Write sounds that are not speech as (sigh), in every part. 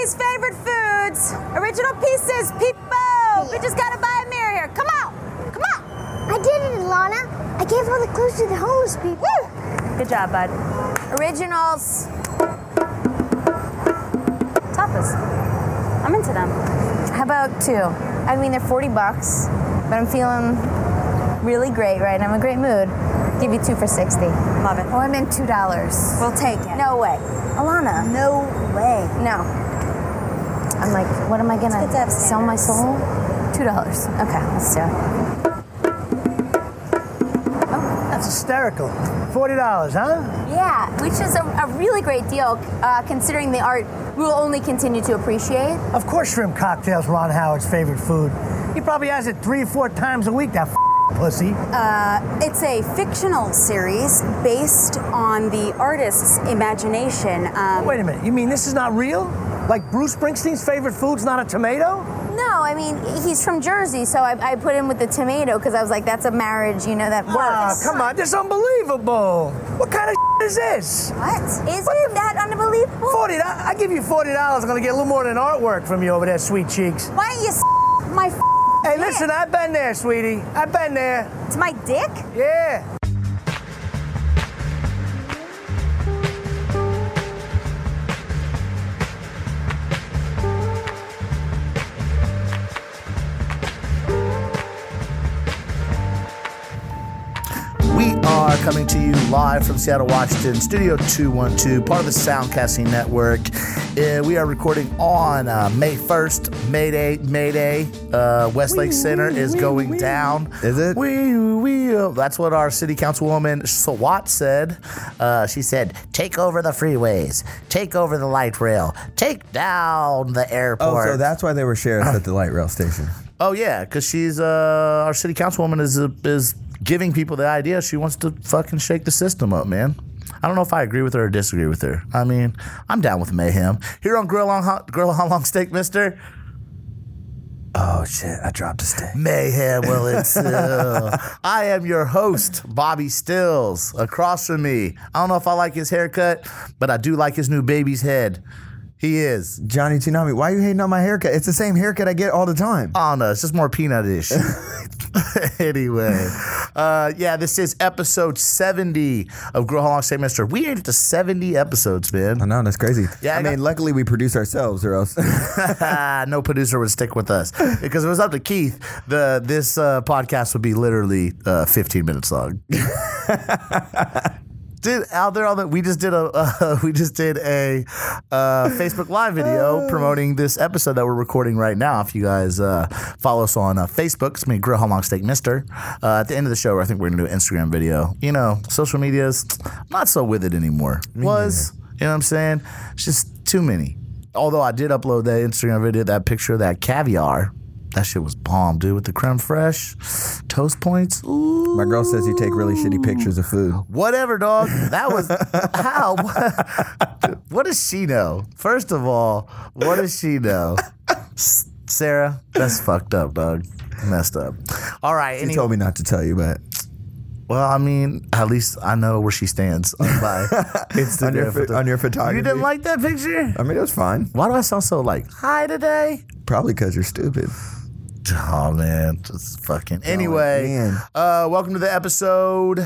everybody's favorite foods. Original pieces, people. We just gotta buy a mirror here. Come on, come on. I did it, Alana. I gave all the clues to the homeless people. Good job, bud. Originals. Tapas. I'm into them. How about two? I mean, they're 40 bucks, but I'm feeling really great right now. I'm in a great mood. Give you two for 60. Love it. Oh, I'm in two dollars. We'll take it. No way. Alana. No way. No. I'm like, what am I gonna to sell my soul? Two dollars. Okay, let's do it. That's hysterical. Forty dollars, huh? Yeah, which is a, a really great deal uh, considering the art we will only continue to appreciate. Of course, shrimp cocktails Ron Howard's favorite food. He probably has it three, or four times a week. That f- pussy. It's a fictional series based on the artist's imagination. Um, Wait a minute. You mean this is not real? Like Bruce Springsteen's favorite food's not a tomato? No, I mean he's from Jersey, so I, I put him with the tomato because I was like, that's a marriage, you know, that works. Ah, come on. This is unbelievable. What kind of is this? What? Is it that unbelievable? Forty. I, I give you forty dollars. I'm gonna get a little more than artwork from you over there, sweet cheeks. Why don't you s- my f- Hey, dick? listen. I've been there, sweetie. I've been there. It's my dick? Yeah. Coming to you live from Seattle, Washington, Studio 212, part of the Soundcasting Network. Uh, we are recording on uh, May 1st, May Day, May Day. Uh, Westlake Center is going down. Is it? We, we, uh, that's what our city councilwoman Sawant said. Uh, she said, take over the freeways, take over the light rail, take down the airport. Oh, so that's why they were sheriffs at the (clears throat) light rail station. Oh yeah, because she's uh our city councilwoman is is giving people the idea she wants to fucking shake the system up, man. I don't know if I agree with her or disagree with her. I mean, I'm down with mayhem. Here on Grill on Hot, Grill on Long Steak, Mister Oh shit! I dropped a stick. Mayhem will (laughs) ensue. I am your host, Bobby Stills. Across from me, I don't know if I like his haircut, but I do like his new baby's head. He is. Johnny Tsunami, why are you hating on my haircut? It's the same haircut I get all the time. Oh no, it's just more peanut-ish. (laughs) (laughs) anyway, uh, yeah, this is episode 70 of Grow How Long Stay Mister. We ain't to 70 episodes, man. I know that's crazy. Yeah, I, I mean, luckily we produce ourselves, or else. (laughs) no producer would stick with us because if it was up to Keith. The this uh, podcast would be literally uh, 15 minutes long. Dude, out there on the we just did a uh, (laughs) we just did a uh, Facebook Live video (laughs) promoting this episode that we're recording right now. If you guys uh, follow us on uh, Facebook, it's me, Grill Long Steak Mister. Uh, at the end of the show, I think we're gonna do an Instagram video. You know, social medias, not so with it anymore. Was you know what I'm saying? It's just too many. Although I did upload that Instagram video, that picture of that caviar. That shit was bomb, dude, with the creme fraiche, toast points. Ooh. my girl says you take really shitty pictures of food. Whatever, dog. That was (laughs) how. What does she know? First of all, what does she know? Sarah, that's fucked up, dog. Messed up. All right. She Any, told me not to tell you, but well, I mean, at least I know where she stands on my (laughs) Instagram. on your, photo. on your photography. you didn't like that picture? I mean, it was fine. Why do I sound so like hi today? Probably because you're stupid. (laughs) Oh man, just fucking. Anyway, uh, welcome to the episode.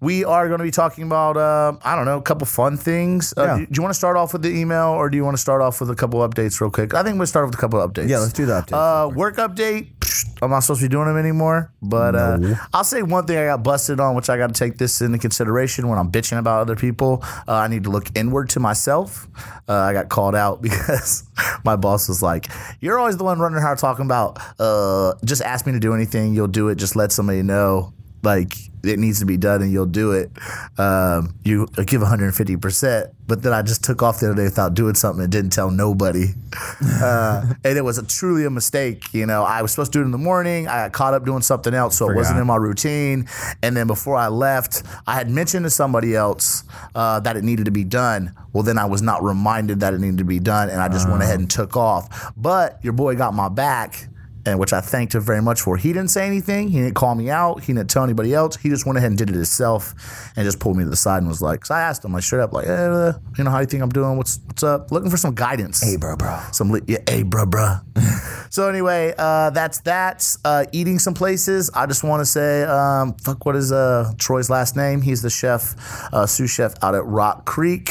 We are going to be talking about uh, I don't know, a couple fun things. Uh, Yeah. do, you want to start off with the email, or do you want to start off with a couple updates real quick? I think we'll start with a couple updates. Yeah, let's do the updates Uh, work update. I'm not supposed to be doing them anymore, but uh, I'll say one thing I got busted on, which I got to take this into consideration when I'm bitching about other people. Uh, I need to look inward to myself. Uh, I got called out (laughs) because (laughs) my boss was like, "You're always the one running around talking about uh, just ask me to do anything, you'll do it. Just let somebody know." Like it needs to be done, and you'll do it. Um, you give 150 percent, but then I just took off the other day without doing something and didn't tell nobody (laughs) uh, and it was a truly a mistake. You know, I was supposed to do it in the morning. I got caught up doing something else, so it wasn't in my routine. And then before I left, I had mentioned to somebody else uh, that it needed to be done. Well, then I was not reminded that it needed to be done, and I just went ahead and took off. But your boy got my back. And which I thanked him very much for. He didn't say anything. He didn't call me out. He didn't tell anybody else. He just went ahead and did it himself and just pulled me to the side and was like, because I asked him like straight up, like, eh, you know, how you think I'm doing? What's what's up? Looking for some guidance. Hey, bro, bro. Some li- yeah, hey, bruh, bro. (laughs) so anyway, uh, that's that. Uh, eating some places. I just want to say, um, fuck, what is uh, Troy's last name? He's the chef, uh, sous chef out at Rock Creek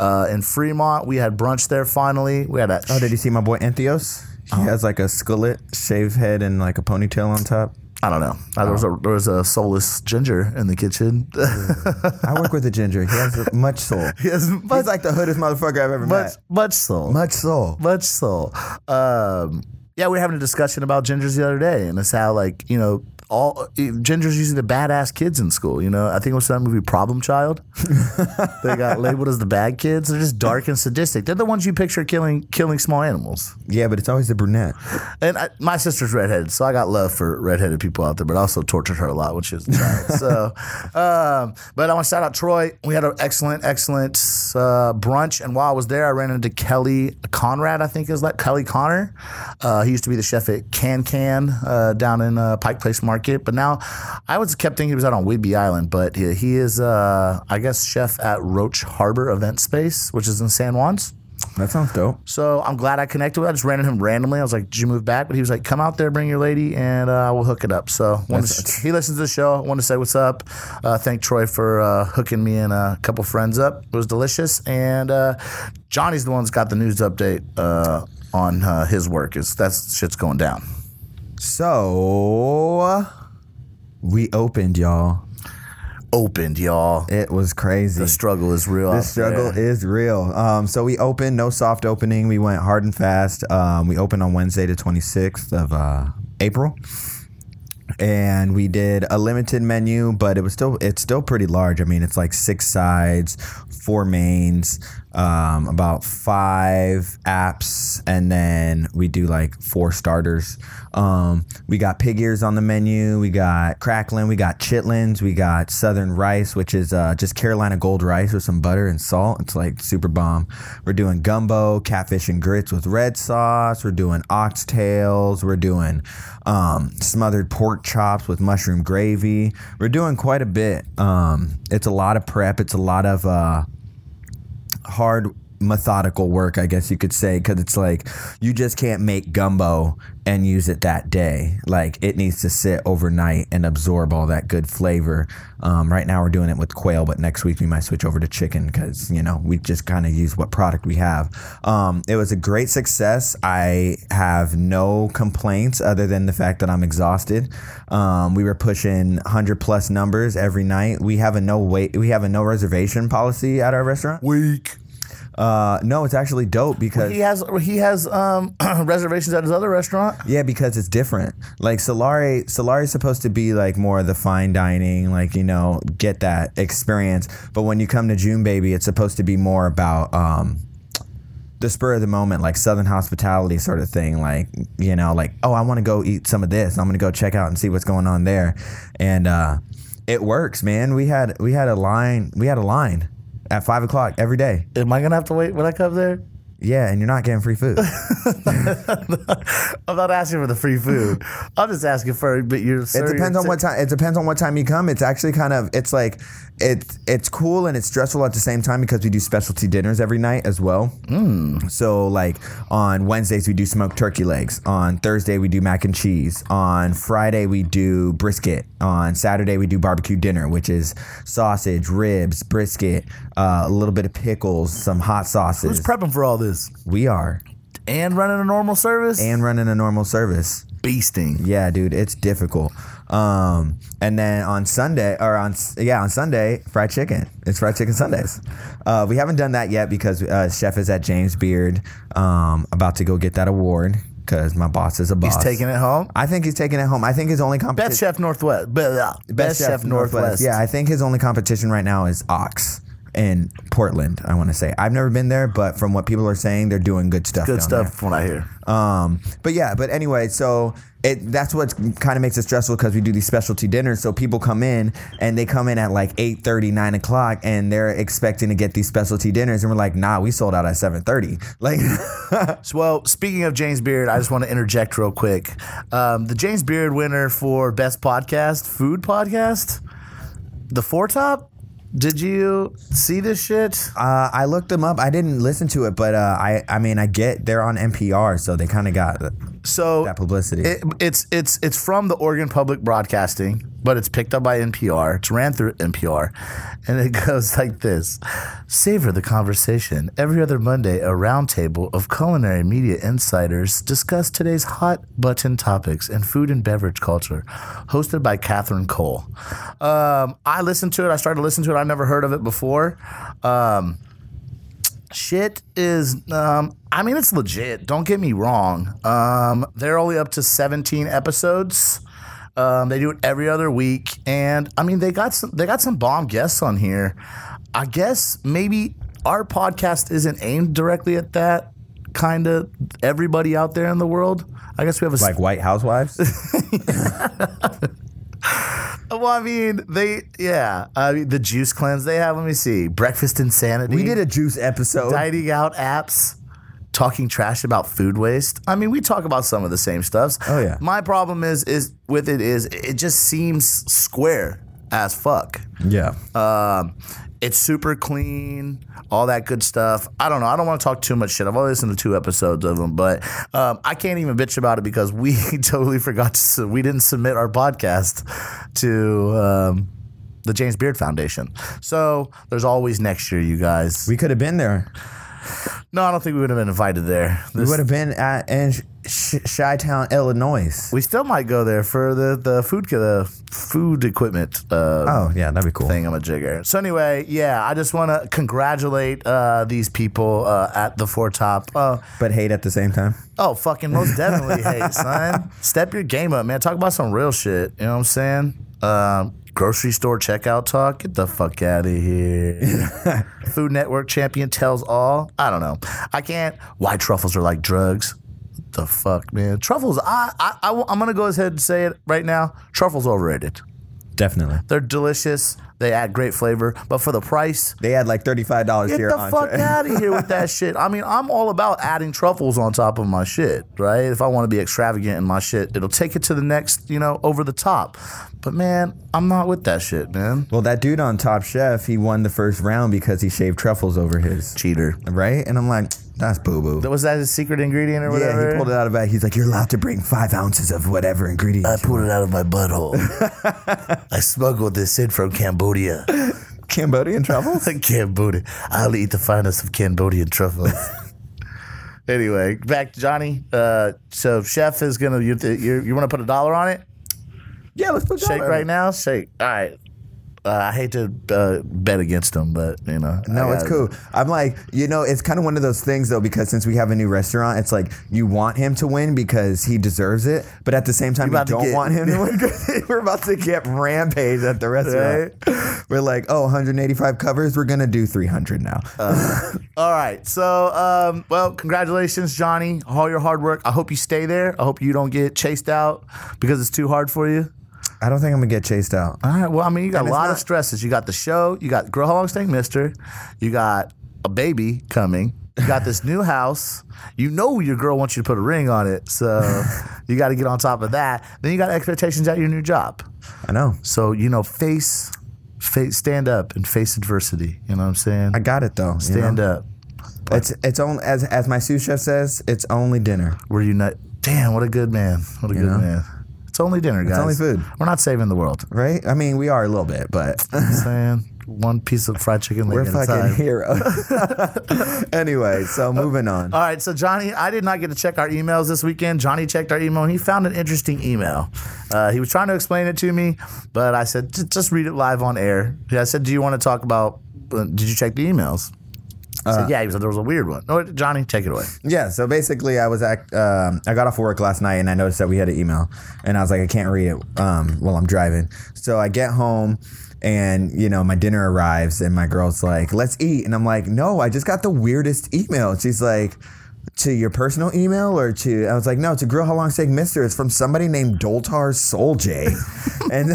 uh, in Fremont. We had brunch there finally. We had a Oh, did you see my boy Antheos? He has like a skillet, shaved head, and like a ponytail on top. I don't know. Uh, there was a there was a soulless ginger in the kitchen. (laughs) I work with a ginger. He has much soul. (laughs) he has He's much, like the hoodest motherfucker I've ever much, met. much soul. Much soul. much so. Um, yeah, we were having a discussion about gingers the other day, and it's how like you know all gingers usually the badass kids in school. You know, I think it was that movie Problem Child. (laughs) they got labeled as the bad kids. They're just dark and sadistic. They're the ones you picture killing killing small animals. Yeah, but it's always the brunette. And I, my sister's redheaded, so I got love for redheaded people out there, but I also tortured her a lot when she was a child. (laughs) so, um, but I want to shout out Troy. We had an excellent, excellent uh, brunch, and while I was there, I ran into Kelly Conrad. I think is that Kelly Connor. Uh, he used to be the chef at Can Can uh, down in uh, Pike Place Market, but now I was kept thinking he was out on Whidbey Island, but he, he is, uh, I guess, chef at Roche Harbor Event Space, which is in San Juan's. That sounds dope. So I'm glad I connected with. him. I just ran into him randomly. I was like, "Did you move back?" But he was like, "Come out there, bring your lady, and uh, we'll hook it up." So to- he listens to the show. Wanted to say what's up. Uh, thank Troy for uh, hooking me and a couple friends up. It was delicious. And uh, Johnny's the one that's got the news update uh, on uh, his work. Is that shit's going down? So we opened, y'all. Opened, y'all. It was crazy. The struggle is real. The struggle there. is real. Um, so we opened, no soft opening. We went hard and fast. Um, we opened on Wednesday, the 26th of uh, April. And we did a limited menu, but it was still it's still pretty large. I mean, it's like six sides, four mains, um, about five apps, and then we do like four starters. Um, we got pig ears on the menu. We got crackling. We got chitlins. We got southern rice, which is uh, just Carolina gold rice with some butter and salt. It's like super bomb. We're doing gumbo, catfish and grits with red sauce. We're doing oxtails. We're doing um, smothered pork chops with mushroom gravy. We're doing quite a bit. Um, it's a lot of prep. It's a lot of uh, hard methodical work, I guess you could say, because it's like you just can't make gumbo and use it that day. Like it needs to sit overnight and absorb all that good flavor. Um, right now we're doing it with quail, but next week we might switch over to chicken because you know we just kind of use what product we have. Um, it was a great success. I have no complaints other than the fact that I'm exhausted. Um, we were pushing hundred plus numbers every night. We have a no wait. We have a no reservation policy at our restaurant. weak. Uh, no, it's actually dope because He has he has um, (clears throat) reservations at his other restaurant. yeah, because it's different. Like Salare, Salare is supposed to be like more of the fine dining, like you know, get that experience. But when you come to June Baby, it's supposed to be more about um, the spur of the moment, like Southern hospitality sort of thing. Like you know, like oh, I want to go eat some of this. I'm gonna go check out and see what's going on there, and uh, it works, man. We had we had a line, we had a line at five o'clock every day. Am I gonna have to wait when I come there? Yeah, and you're not getting free food. (laughs) I'm not asking for the free food. I'm just asking for. But you're. It depends on what time. It depends on what time you come. It's actually kind of. It's like, it's it's cool and it's stressful at the same time because we do specialty dinners every night as well. Mm. So like on Wednesdays we do smoked turkey legs. On Thursday we do mac and cheese. On Friday we do brisket. On Saturday we do barbecue dinner, which is sausage, ribs, brisket, uh, a little bit of pickles, some hot sauces. Who's prepping for all this we are and running a normal service and running a normal service. beasting? Yeah, dude, it's difficult. Um, and then on Sunday, or on yeah, on Sunday, fried chicken. It's fried chicken Sundays. Uh, we haven't done that yet because uh, chef is at James Beard, um, about to go get that award because my boss is a boss. He's taking it home. I think he's taking it home. I think his only competition. Best chef Northwest. Best, best chef, Northwest. Yeah, I think his only competition right now is Ox. In Portland. I want to say I've never been there, but from what people are saying, they're doing good stuff. Good stuff there. from what I hear. Um, but yeah, but anyway, so it that's what kind of makes it stressful because we do these specialty dinners. So people come in and they come in at like 8 30, 9 o'clock and they're expecting to get these specialty dinners. And we're like, nah, we sold out at 7 (laughs) Like, (laughs) So, well, speaking of James Beard, I just want to interject real quick. Um, the James Beard winner for best podcast, food podcast, the Four Top. Did you see this shit? uh, I looked them up. I didn't listen to it, but uh, I, I mean, I get they're on NPR, so they kind of got So that publicity. It, it's it's it's from the Oregon Public Broadcasting, but it's picked up by NPR. It's ran through NPR, and it (laughs) goes like this: Savor the conversation. Every other Monday, a roundtable of culinary media insiders discuss today's hot button topics in food and beverage culture, hosted by Katherine Cole. Um, I listened to it. I started to listen to it. I've never heard of it before. Um, shit is um i mean it's legit. Don't get me wrong. Um they're only up to 17 episodes. Um they do it every other week. And i mean they got some they got some bomb guests on here. I guess maybe our podcast isn't aimed directly at that kind of everybody out there in the world. I guess we have a like White Housewives. (laughs) well i mean they yeah i mean the juice cleanse they have let me see breakfast insanity we did a juice episode. dieting out apps, talking trash about food waste. I mean, we talk about some of the same stuffs. Oh, yeah. My problem is is with it is it just seems square as fuck. Yeah. Um, it's super clean, all that good stuff. I don't know. I don't want to talk too much shit. I've only listened to two episodes of them, but um, I can't even bitch about it because we (laughs) totally forgot to. We didn't submit our podcast to um, the James Beard Foundation. So there's always next year, you guys. we could have been there. No, I don't think we would have been invited there. We would have been at in Chi Town, Illinois. we still might go there for the the food the food equipment. Uh, Oh yeah, that'd be cool. Thing I'm a jigger. So anyway, yeah, I just want to congratulate uh, these people uh, at the Four Top. Uh, But hate at the same time. oh, fucking most (laughs) definitely, hate, son, step your game up, man. Talk about some real shit. You know what I'm saying? Um, grocery store checkout talk. Get the fuck out of here. (laughs) Food Network champion tells all. I don't know. I can't. Why truffles are like drugs? The fuck, man. Truffles. I, I, I I'm gonna go ahead and say it right now. Truffles overrated. Definitely. They're delicious. They add great flavor, but for the price, They add like thirty five dollars Get the on fuck out of here with that (laughs) shit. I mean, I'm all about adding truffles on top of my shit, right? If I want to be extravagant in my shit, it'll take it to the next, you know, over the top. But man, I'm not with that shit, man. Well, that dude on Top Chef, he won the first round because he shaved truffles over his Cheater. right, and I'm like, that's boo boo. Was that his secret ingredient or whatever? Yeah, he pulled it out of bag. He's like, you're allowed to bring five ounces of whatever ingredient." I pulled it out of my butthole. (laughs) I smuggled this in from Cambodia. Cambodian truffles. (laughs) Cambodia. I'll eat the finest of Cambodian truffles. (laughs) anyway, back to Johnny. Uh, so chef is gonna you you, you want to put a dollar on it? yeah, let's put dollar. Shake right now. Shake. All right. Uh, I hate to uh, bet against him, but you know. No, I cool. I'm like, you know, it's kind of one of those things though, because since we have a new restaurant, it's like you want him to win because he deserves it, but at the same time, you about to don't get- want him to win (laughs) because (laughs) we're about to get rampage at the restaurant. We're like, oh, 185 covers, we're gonna do 300 now. All right. So, um, well, congratulations, Johnny. All your hard work. I hope you stay there. I hope you don't get chased out because it's too hard for you. I don't think I'm gonna get chased out. All right. Well, I mean, you got And a it's lot of not- stresses. You got the show. You got Grow How Long Staying Mister. You got a baby coming. You got this new house. You know your girl wants you to put a ring on it, so (laughs) you got to get on top of that. Then you got expectations at your new job. I know. So you know, face, face, stand up and face adversity. You know what I'm saying? I got it though. you stand know? up. It's it's only as as my sous chef says, it's only dinner. We're unite. Damn, what a good man. What a good know? man. It's only dinner, guys. It's only food. We're not saving the world. Right? I mean, we are a little bit, but (laughs) I'm saying one piece of fried chicken we're a fucking time. (laughs) heroes. (laughs) anyway, so moving on. All right, so Johnny, I did not get to check our emails this weekend. Johnny checked our email and he found an interesting email. Uh, he was trying to explain it to me, but I said, just read it live on air. I said, do you want to talk about, uh, did you check the emails? Uh, said, yeah, he said there was a weird one. No, Johnny, take it away. Yeah, so basically, I was at um, I got off work last night and I noticed that we had an email, and I was like, I can't read it um, while I'm driving. So I get home, and you know my dinner arrives and my girl's like let's eat and i'm like no i just got the weirdest email she's like to your personal email or to I was like, no, it's a grill how long steak mister. It's from somebody named Doltar Soljay. (laughs) and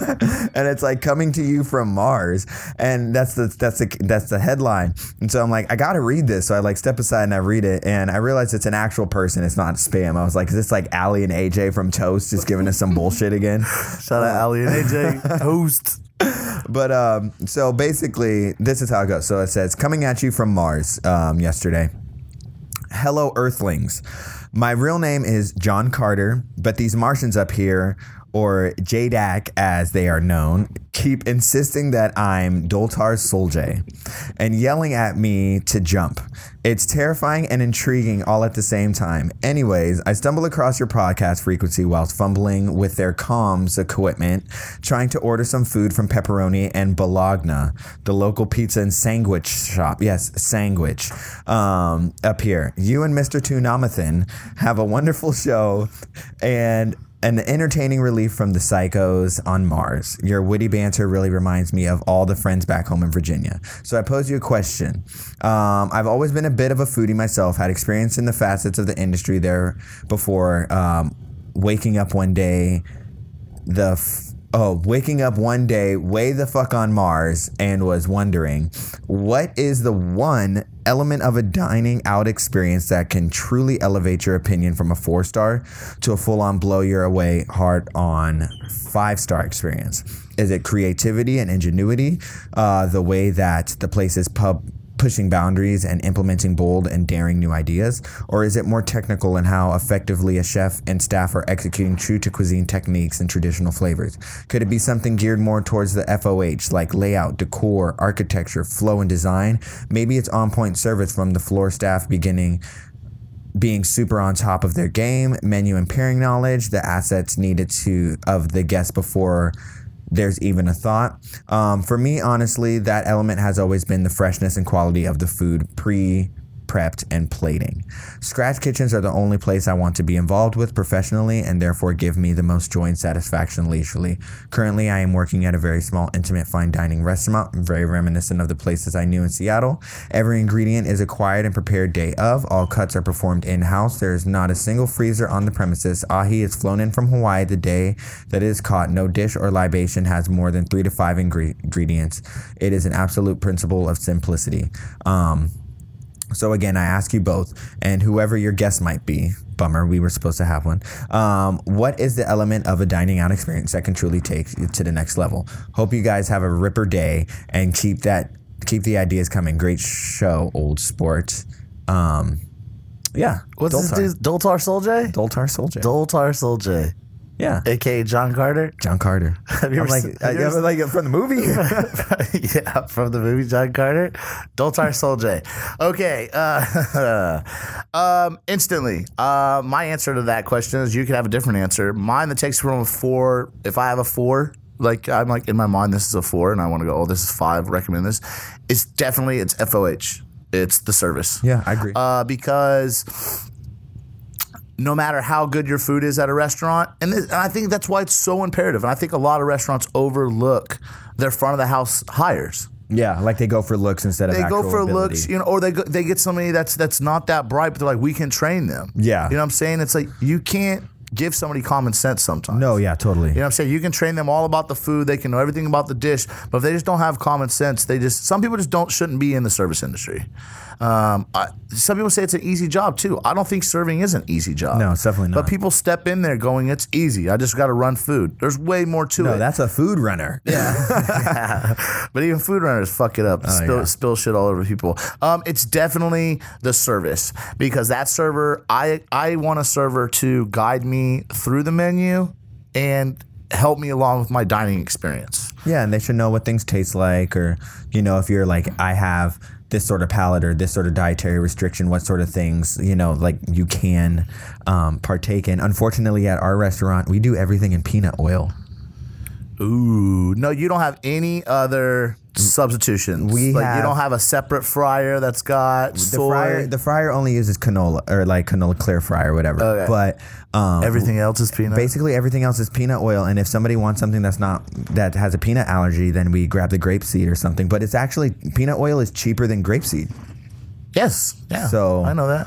(laughs) and it's like coming to you from Mars. And that's the that's the that's the headline. And so I'm like, I gotta read this. So I like step aside and I read it and I realize it's an actual person, it's not spam. I was like, is this like Ali and AJ from Toast just giving us some bullshit again? (laughs) Shout out Ali and AJ. (laughs) Toast. But um, so basically, this is how it goes. So it says, coming at you from Mars um, yesterday. Hello, Earthlings. My real name is John Carter, but these Martians up here, or JDAC as they are known, keep insisting that I'm Doltar Soljay and yelling at me to jump. It's terrifying and intriguing all at the same time. Anyways, I stumble across your podcast frequency whilst fumbling with their comms equipment, trying to order some food from Pepperoni and Bologna, the local pizza and sandwich shop. Yes, sandwich. Um, up here. You and Mr. Tunamathan have a wonderful (laughs) show and an entertaining relief from the psychos on Mars. Your witty banter really reminds me of all the friends back home in Virginia. So I pose you a question. Um, I've always been a bit of a foodie myself, had experience in the facets of the industry there before. Um, waking up one day, the oh, waking up one day way the fuck on Mars and was wondering what is the one element of a dining out experience that can truly elevate your opinion from a four star to a full on blow your away heart on five star experience? Is it creativity and ingenuity? Uh, the way that the place is pub pushing boundaries and implementing bold and daring new ideas? Or is it more technical in how effectively a chef and staff are executing true to cuisine techniques and traditional flavors? Could it be something geared more towards the FOH, like layout, decor, architecture, flow, and design? Maybe it's on point service from the floor staff beginning being super on top of their game, menu and pairing knowledge, the assets needed to of the guest before there's even a thought. Um, for me, honestly, that element has always been the freshness and quality of the food pre prepped and plating. Scratch kitchens are the only place I want to be involved with professionally and therefore give me the most joy and satisfaction leisurely. Currently, I am working at a very small, intimate fine dining restaurant, very reminiscent of the places I knew in Seattle. Every ingredient is acquired and prepared day of. All cuts are performed in house. There is not a single freezer on the premises. Ahi is flown in from Hawaii the day that it is caught. No dish or libation has more than three to five ingre- ingredients. It is an absolute principle of simplicity. Um, so again, I ask you both, and whoever your guest might be. Bummer, we were supposed to have one. Um, what is the element of a dining out experience that can truly take you to the next level? Hope you guys have a ripper day and keep that keep the ideas coming. Great show, old sport. Um, yeah, What's this Doltar. dude's Doltar Soljay? Doltar Soldier. Doltar Soljay, yeah, aka John Carter. John Carter. (laughs) Have you I'm ever like, seen- I, have you ever like from the movie. (laughs) (laughs) yeah, from the movie John Carter, Doltar Soljay. Okay, uh, um, instantly, uh, my answer to that question is you could have a different answer. Mine that takes from a four. If I have a four, like I'm like in my mind, this is a four, and I want to go, oh, this is five. Recommend this. It's definitely it's FOH. It's the service. yeah, I agree. Uh, because no matter how good your food is at a restaurant, and, this, and I think that's why it's so imperative. And I think a lot of restaurants overlook their front of the house hires. yeah, like they go for looks instead of They go for ability. looks, you know, or they go, they get somebody that's that's not that bright, but they're like, we can train them. Yeah. you know what I'm saying? It's like you can't give somebody common sense sometimes. No, yeah, totally. You know what I'm saying? You can train them all about the food. They can know everything about the dish. But if they just don't have common sense, they just some people just don't shouldn't be in the service industry. Um, I, some people say it's an easy job too. I don't think serving is an easy job. No, it's definitely not. But people step in there going, "It's easy. I just got to run food." There's way more to No, it. that's a food runner. (laughs) Yeah. (laughs) but even food runners fuck it up, spill, Oh, yeah. spill shit all over people. Um, it's definitely the service because that server, I I want a server to guide me through the menu and help me along with my dining experience. Yeah, and they should know what things taste like, or you know, if you're like, I have this sort of palate or this sort of dietary restriction, what sort of things you know, like you can um, partake in. Unfortunately, at our restaurant, we do everything in peanut oil. Ooh, no, you don't have any other substitutions. We like have- you don't have a separate fryer that's got The soy. fryer, the fryer only uses canola or like canola clear fry or whatever. Okay. But um, Everything else is peanut. Basically, everything else is peanut oil, and if somebody wants something that's not that has a peanut allergy, then we grab the grapeseed or something. But it's actually peanut oil is cheaper than grapeseed. yes. Yeah. So- I know that.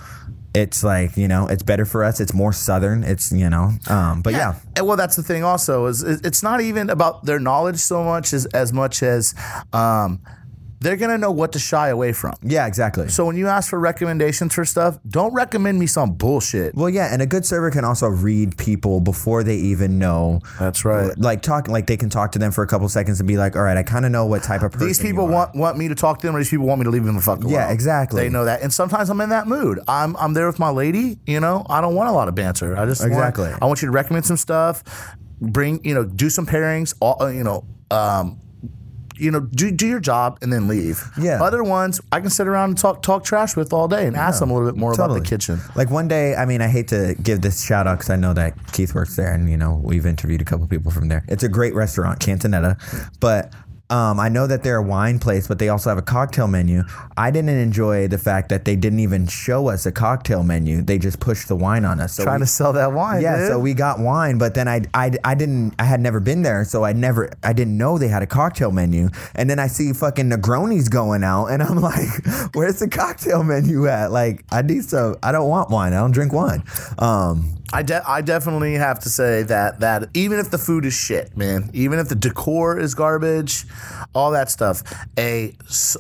It's like you know, it's better for us. It's more southern. It's you know, um, but yeah. And well, that's the thing. Also, is it's not even about their knowledge so much as as much as um, they're gonna know what to shy away from. Yeah, exactly. So when you ask for recommendations for stuff, don't recommend me some bullshit. Well, yeah, and a good server can also read people before they even know. That's right. Like talk, like they can talk to them for a couple seconds and be like, "All right, I kind of know what type of person." These people you are." want want me to talk to them, or these people want me to leave them the fuck alone. Yeah, exactly. They know that, and sometimes I'm in that mood. I'm I'm there with my lady. You know, I don't want a lot of banter. I just want- Exactly. I want you to recommend some stuff. Bring you know, do some pairings. All uh, you know. Um, you know, do do your job and then leave. Yeah. Other ones I can sit around and talk talk trash with all day and ask them a little bit more about the kitchen. Like one day, I mean, I hate to give this shout out because I know that Keith works there, and you know we've interviewed a couple people from there. It's a great restaurant, Cantinetta, but. Um, I know that they're a wine place, but they also have a cocktail menu. I didn't enjoy the fact that they didn't even show us a cocktail menu. They just pushed the wine on us. So Trying we- to sell that wine. yeah, dude. so we got wine, but then I, I, I didn't I had never been there, so I never I didn't know they had a cocktail menu. And then I see fucking Negronis going out, and I'm (laughs) like, where's the cocktail menu at? Like, I need some. I don't want wine. I don't drink wine. Um, I, de- I definitely have to say that that even if the food is shit, man, even if the decor is garbage, all that stuff, a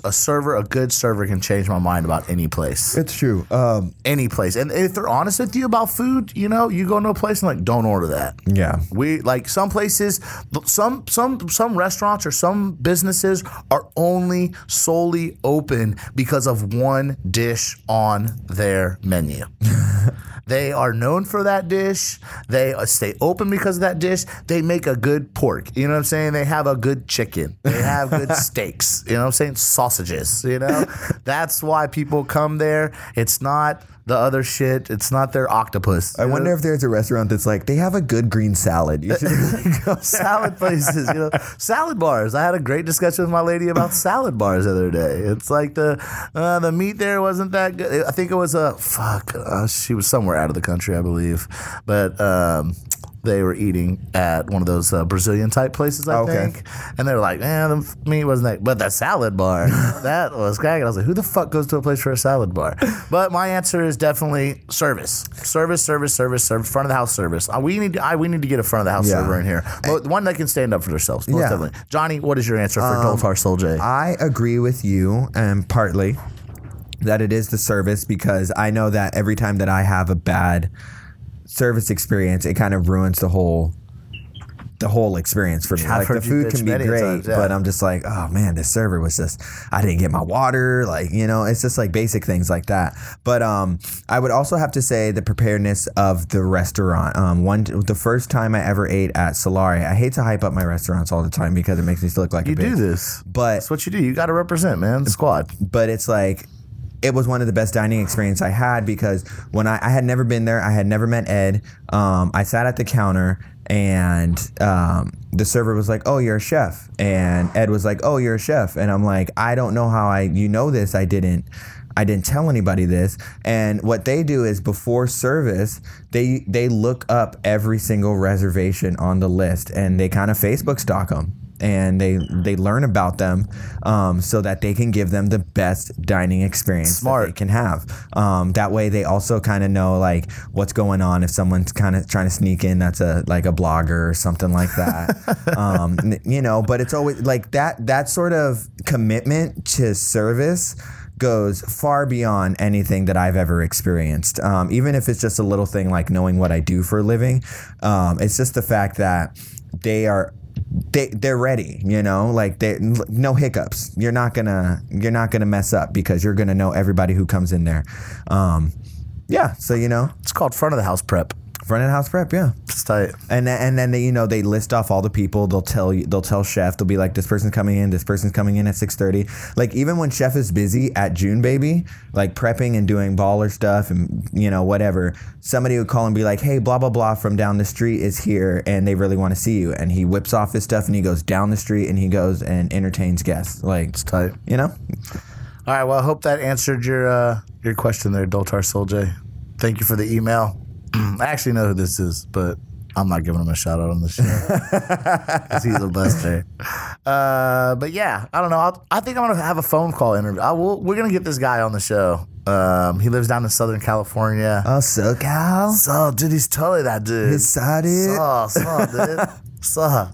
a server, a good server can change my mind about any place, it's true. Um, any place. And if they're honest with you about food, you know, you go into a place and like, don't order that. yeah. We like some places, some some some restaurants or some businesses are only solely open because of one dish on their menu. (laughs) they are known for that dish. They uh, stay open because of that dish. They make a good pork. You know what I'm saying? They have a good chicken. They have good (laughs) steaks. You know what I'm saying? Sausages. You know, (laughs) that's why people come there. It's not the other shit. It's not their octopus. I wonder if there's a restaurant that's like they have a good green salad. You should (laughs) (laughs) go. salad places, you know, salad bars. I had a great discussion with my lady about salad bars the other day. It's like the uh, the meat there wasn't that good. I think it was a fuck. Uh, she was somewhere out of the country, I believe, but. Um, they were eating at one of those uh, Brazilian type places, I Okay. think, and they were like, "Man, the meat wasn't that." But the salad bar, (laughs) that was cracking. I was like, "Who the fuck goes to a place for a salad bar?" But my answer is definitely service, service, service, service, service, front of the house service. Uh, we need, I, we need to get a front of the house Yeah. server in here, Mo- one that can stand up for themselves. Most Yeah. Um, definitely. Johnny, what is your answer for Dolphar Soul J? I agree with you, and partly that it is the service because I know that every time that I have a bad service experience, it kind of ruins the whole the whole experience for me. I've like the food can be great, times, yeah. but I'm just like, oh man, this server was just I didn't get my water, like, you know, it's just like basic things like that. But um I would also have to say the preparedness of the restaurant. Um one the first time I ever ate at Salare, I hate to hype up my restaurants all the time because it makes me look like you a do bitch. this, But that's what you do. You got to represent, man. The squad. but it's like it was one of the best dining experience I had because when I, I had never been there, I had never met Ed. Um, I sat at the counter and um, the server was like, "Oh, you're a chef," and Ed was like, "Oh, you're a chef," and I'm like, "I don't know how I you know this. I didn't." I didn't tell anybody this. And what they do is before service, they they look up every single reservation on the list and they kind of Facebook stalk them and they they learn about them um, so that they can give them the best dining experience Smart. that they can have. Um, that way, they also kind of know like what's going on if someone's kind of trying to sneak in that's a like a blogger or something like that. (laughs) um, you know, but it's always like that that sort of commitment to service goes far beyond anything that I've ever experienced. Um, even if it's just a little thing like knowing what I do for a living, um, it's just the fact that they are they they're ready you know? Like they no hiccups. You're not gonna you're not gonna mess up because you're gonna know everybody who comes in there. Um yeah so you know. It's called front of the house prep. Front of house prep, yeah. It's tight. And then, and then they, you know they list off all the people. They'll tell you. They'll tell chef. They'll be like, this person's coming in. This person's coming in at six thirty. Like even when chef is busy at June Baby, like prepping and doing baller stuff and you know whatever, somebody would call and be like, hey, blah blah blah from down the street is here and they really want to see you. And he whips off his stuff and he goes down the street and he goes and entertains guests. Like It's tight. you know, All right. Well, I hope that answered your uh, your question there, Doltar Soljay. Thank you for the email. I (clears throat) actually know who this is, but I'm not giving him a shout out on the show (laughs) 'Cause he's a buster. Uh, but yeah, I don't know. I'll, I think I'm gonna have a phone call interview. I will, we're gonna get this guy on the show. Um, he lives down in Southern California. oh SoCal, so, dude, he's totally that dude. side it. So, so, dude. (laughs) So,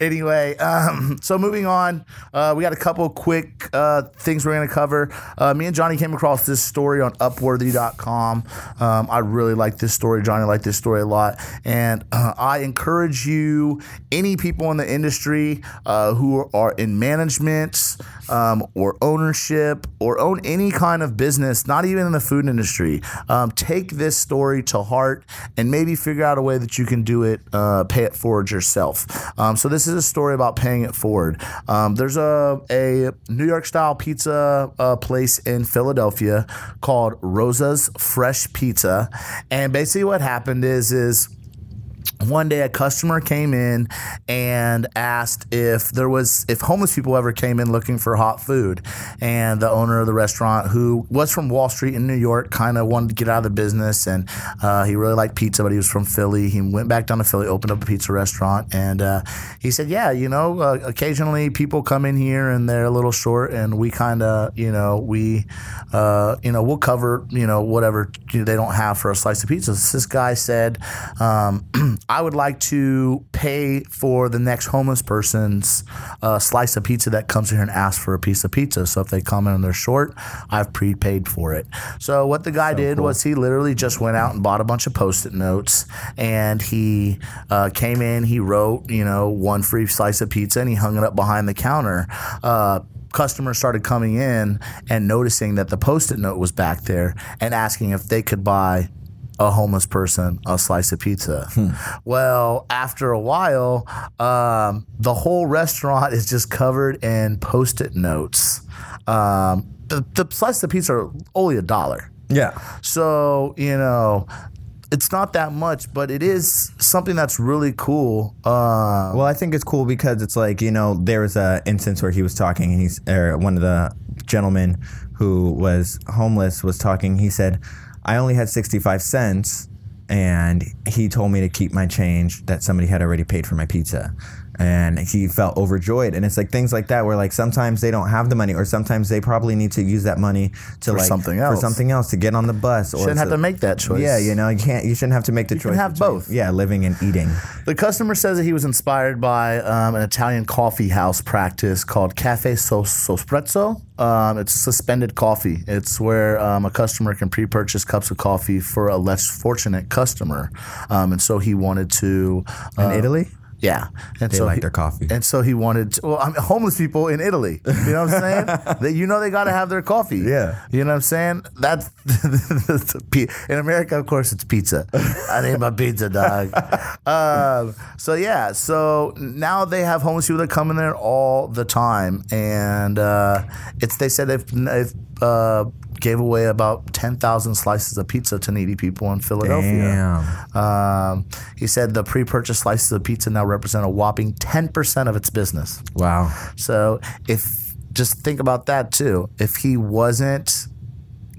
anyway, um, so moving on, uh, we got a couple quick uh, things we're going to cover. Uh, me and Johnny came across this story on Upworthy.com. Um, I really like this story. Johnny liked this story a lot. And uh, I encourage you, any people in the industry uh, who are in management um, or ownership or own any kind of business, not even in the food industry, um, take this story to heart and maybe figure out a way that you can do it, uh, pay it forward yourself. Um, so this is a story about paying it forward. Um, there's a, a New York style pizza uh, place in Philadelphia called Rosa's Fresh Pizza, and basically what happened is is one day a customer came in and asked if there was if homeless people ever came in looking for hot food. And the owner of the restaurant who was from wall street in new york kind of wanted to get out of the business. And uh, he really liked pizza but he was from philly. He went back down to philly opened up a pizza restaurant. And uh, he said yeah you know uh, occasionally people come in here and they're a little short and we kind of you know we uh, you know we'll cover you know whatever they don't have for a slice of pizza. This guy said um, (clears throat) (clears throat) I would like to pay for the next homeless person's uh, slice of pizza that comes here and asks for a piece of pizza. So if they come in and they're short, I've prepaid for it. So what the guy did was he literally just went out and bought a bunch of post-it notes and he uh, came in, he wrote, you know, one free slice of pizza and he hung it up behind the counter. Uh, customers started coming in and noticing that the post-it note was back there and asking if they could buy a homeless person a slice of pizza. Well, after a while, um, the whole restaurant is just covered in post-it notes. Um, the, the slice of pizza are only a dollar. Yeah. So, you know, it's not that much, but it is something that's really cool. Uh, Well, I think it's cool because it's like you know there was a instance where he was talking and he's or one of the gentlemen who was homeless was talking. He said, "I only had sixty five cents, and he told me to keep my change that somebody had already paid for my pizza." And he felt overjoyed, and it's like things like that where like sometimes they don't have the money, or sometimes they probably need to use that money to like something else for something else to get on the bus. Or shouldn't have to make that choice. Yeah, you know, you can't. You shouldn't have to make the choice. You choice. have between- both. Yeah, living and eating. The customer says that he was inspired by um, an Italian coffee house practice called Cafe So- Sosprezzo. Um, it's suspended coffee. It's where um, a customer can pre-purchase cups of coffee for a less fortunate customer, um, and so he wanted to. In uh, Italy, yeah, and They so like he- their coffee. and so he wanted. To, well, I mean, homeless people in Italy. You know what I'm saying? (laughs) that you know they got to have their coffee. Yeah. you know what I'm saying? That's (laughs) in America, of course, it's pizza. I need my pizza, dog. (laughs) um, so yeah, so now they have homeless people that come in there all the time, and uh, it's they said they've, they've uh, gave away about ten thousand slices of pizza to needy people in Philadelphia. Um, he said the pre-purchased slices of pizza now represent a whopping ten percent of its business. Wow. So if just think about that too. If he wasn't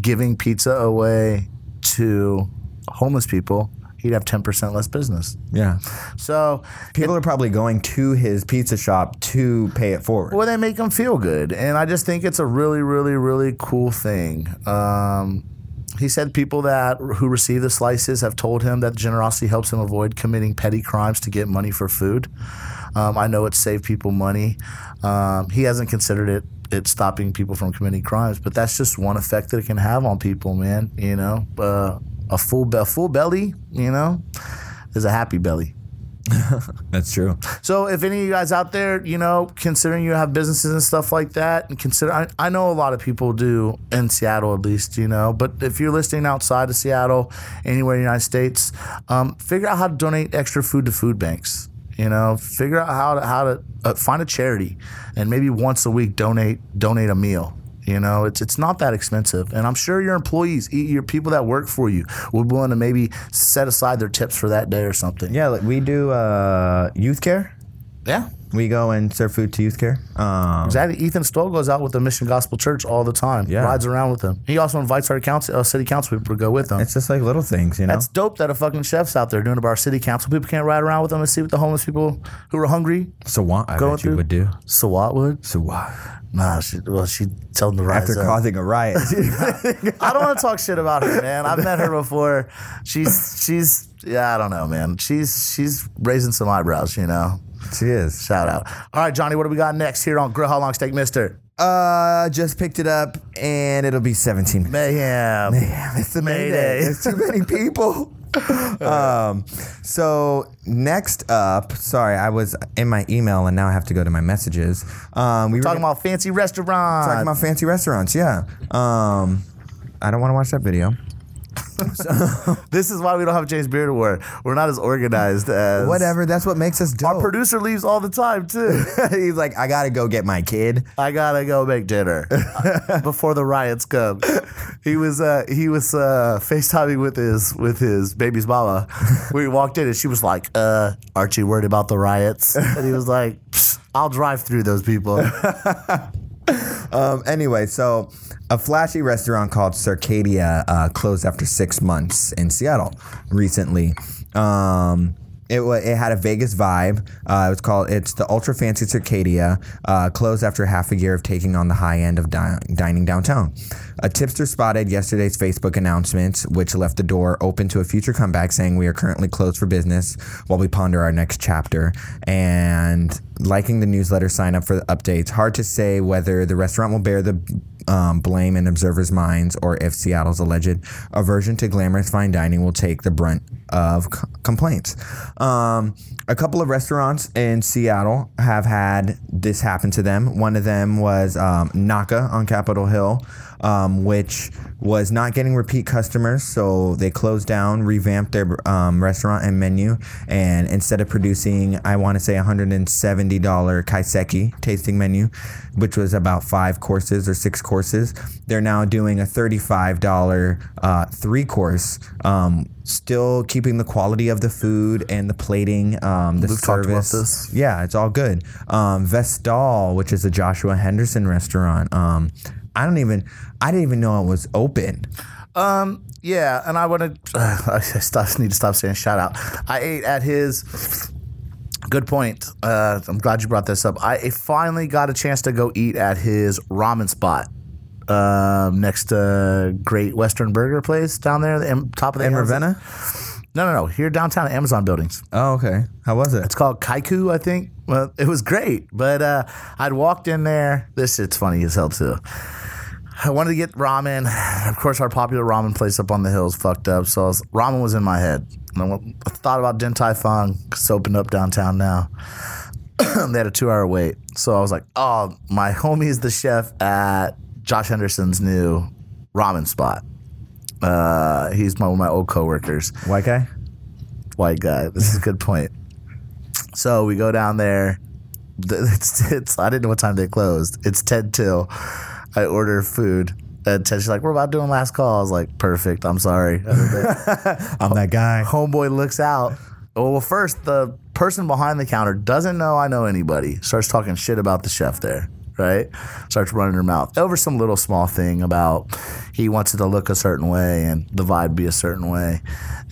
giving pizza away to homeless people, he'd have ten percent less business. Yeah. So People are probably going to his pizza shop to pay it forward. well, they make them feel good, and I just think it's a really, really, really cool thing. Um, he said people that who receive the slices have told him that generosity helps him avoid committing petty crimes to get money for food. Um, I know it saved people money. Um, he hasn't considered it it stopping people from committing crimes, but that's just one effect that it can have on people, man. You know, uh, a full be- full belly, you know, is a happy belly. (laughs) That's true. So if any of you guys out there, you know, considering you have businesses and stuff like that, and consider, I, I know a lot of people do in Seattle at least, you know, but if you're listening outside of Seattle, anywhere in the United States, um, figure out how to donate extra food to food banks. You know, figure out how to how to uh, find a charity, and maybe once a week donate donate a meal. You know, it's it's not that expensive, and I'm sure your employees, your people that work for you, will be willing to maybe set aside their tips for that day or something. Yeah, like we do uh, youth care. yeah. We go and serve food to youth care. Um, Exactly. Ethan Stowell goes out with the Mission Gospel Church all the time. Yeah. Rides around with them. He also invites our council, uh, city council people to go with them. it's just like little things, you know. That's dope that a fucking chef's out there doing it. But our city council people can't ride around with them and see what the homeless people who are hungry. so what I bet you through- would do. So what would? So what? Nah, she, well, she tell them to rise After up. causing a riot. (laughs) I don't want to talk shit about her, man. I've met her before. She's she's yeah, I don't know, man. She's she's raising some eyebrows, you know. She is. Shout out. All right, Johnny, what do we got next here on Grill How Long Steak Mister? Uh, just picked it up and it'll be 17 minutes. Mayhem. Damn, it's the Mayday. There's too many people. (laughs) um, so next up, sorry, I was in my email and now I have to go to my messages. Um, we were Talking about fancy restaurants. talking about fancy restaurants. Yeah. Um, I don't want to watch that video. (laughs) This is why we don't have James Beard Award. We're not as organized as Whatever. That's what makes us dope. Our producer leaves all the time too. (laughs) He's like, I gotta go get my kid. I gotta go make dinner (laughs) before the riots come. He was uh, he was uh, FaceTiming with his with his baby's mama. We walked in and she was like, uh, "Aren't you worried about the riots?" And he was like, "I'll drive through those people." Um, anyway, so a flashy restaurant called Circadia uh, closed after six months in Seattle recently. Um, it, it had a Vegas vibe. Uh, it was called it's the ultra fancy Circadia. Uh, closed after half a year of taking on the high end of di- dining downtown. A tipster spotted yesterday's Facebook announcements, which left the door open to a future comeback, saying we are currently closed for business while we ponder our next chapter. And liking the newsletter, sign up for the updates. Hard to say whether the restaurant will bear the um, blame in observers' minds or if Seattle's alleged aversion to glamorous fine dining will take the brunt of c- complaints. Um, a couple of restaurants in Seattle have had this happen to them. One of them was um, Naka on Capitol Hill, um, which was not getting repeat customers, so they closed down, revamped their um, restaurant and menu, and instead of producing, I want to say $170 kaiseki tasting menu, which was about five courses or six courses, they're now doing a $35 uh, three course. Um, still keeping the quality of the food and the plating, um, the We've service. this. Yeah, it's all good. Um, Vestal, which is a Joshua Henderson restaurant. Um, I don't even, I didn't even know it was open. Um, yeah, and I want to. Uh, I stop, need to stop saying shout out. I ate at his. Good point. Uh, I'm glad you brought this up. I finally got a chance to go eat at his ramen spot um, next to Great Western Burger Place down there, the top of the In Amazon- Ravenna? No, no, no. Here downtown, Amazon buildings. Oh, okay. How was it? It's called Kaiku, I think. Well, it was great, but uh, I'd walked in there. This shit's funny as hell too. (sighs) I wanted to get ramen. (sighs) Of course, our popular ramen place up on the hill is fucked up. So I was, ramen was in my head. And I, went, I thought about Din Tai Fung. 'cause It's opened up downtown now. (clears throat) they had a two-hour wait. So I was like, "Oh, my homie is the chef at Josh Henderson's new ramen spot. Uh, he's my, one of my old coworkers." White guy? white guy. This is a good point. So we go down there. (laughs) It's, it's I didn't know what time they closed. It's ten till. I order food. And Ted's like, "We're about doing last call." I was like, "Perfect. I'm sorry." (laughs) I'm that guy. Homeboy looks out. Oh, well, first the person behind the counter doesn't know I know anybody. Starts talking shit about the chef there. Right? Starts running her mouth over some little small thing about he wants it to look a certain way and the vibe be a certain way.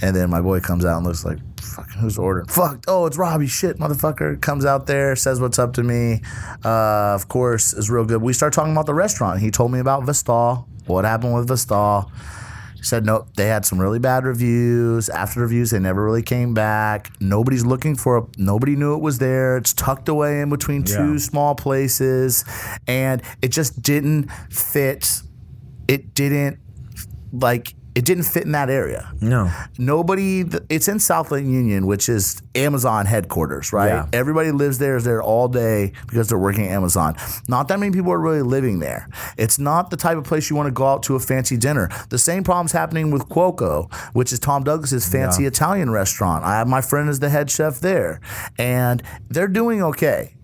And then my boy comes out and looks like, fucking who's ordering? Fuck, oh, it's Robbie. Shit, motherfucker. Comes out there, says what's up to me. Uh, of course, is real good. We start talking about the restaurant. He told me about Vestal, what happened with Vestal. Said no, they had some really bad reviews. After reviews, they never really came back. Nobody's looking for it. Nobody knew it was there. It's tucked away in between two Yeah. small places, and it just didn't fit. It didn't like It didn't fit in that area. No. Nobody, it's in South Lake Union, which is Amazon headquarters, right? Yeah. Everybody lives there, is there all day because they're working at Amazon. Not that many people are really living there. It's not the type of place you want to go out to a fancy dinner. The same problem's happening with Cuoco, which is Tom Douglas's fancy Yeah. Italian restaurant. I have my friend as the head chef there, and they're doing okay.